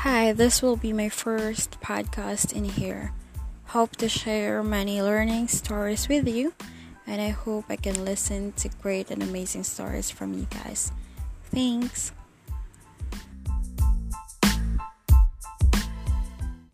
Hi, this will be my first podcast in here. Hope to share many learning stories with you, and I hope I can listen to great and amazing stories from you guys. Thanks.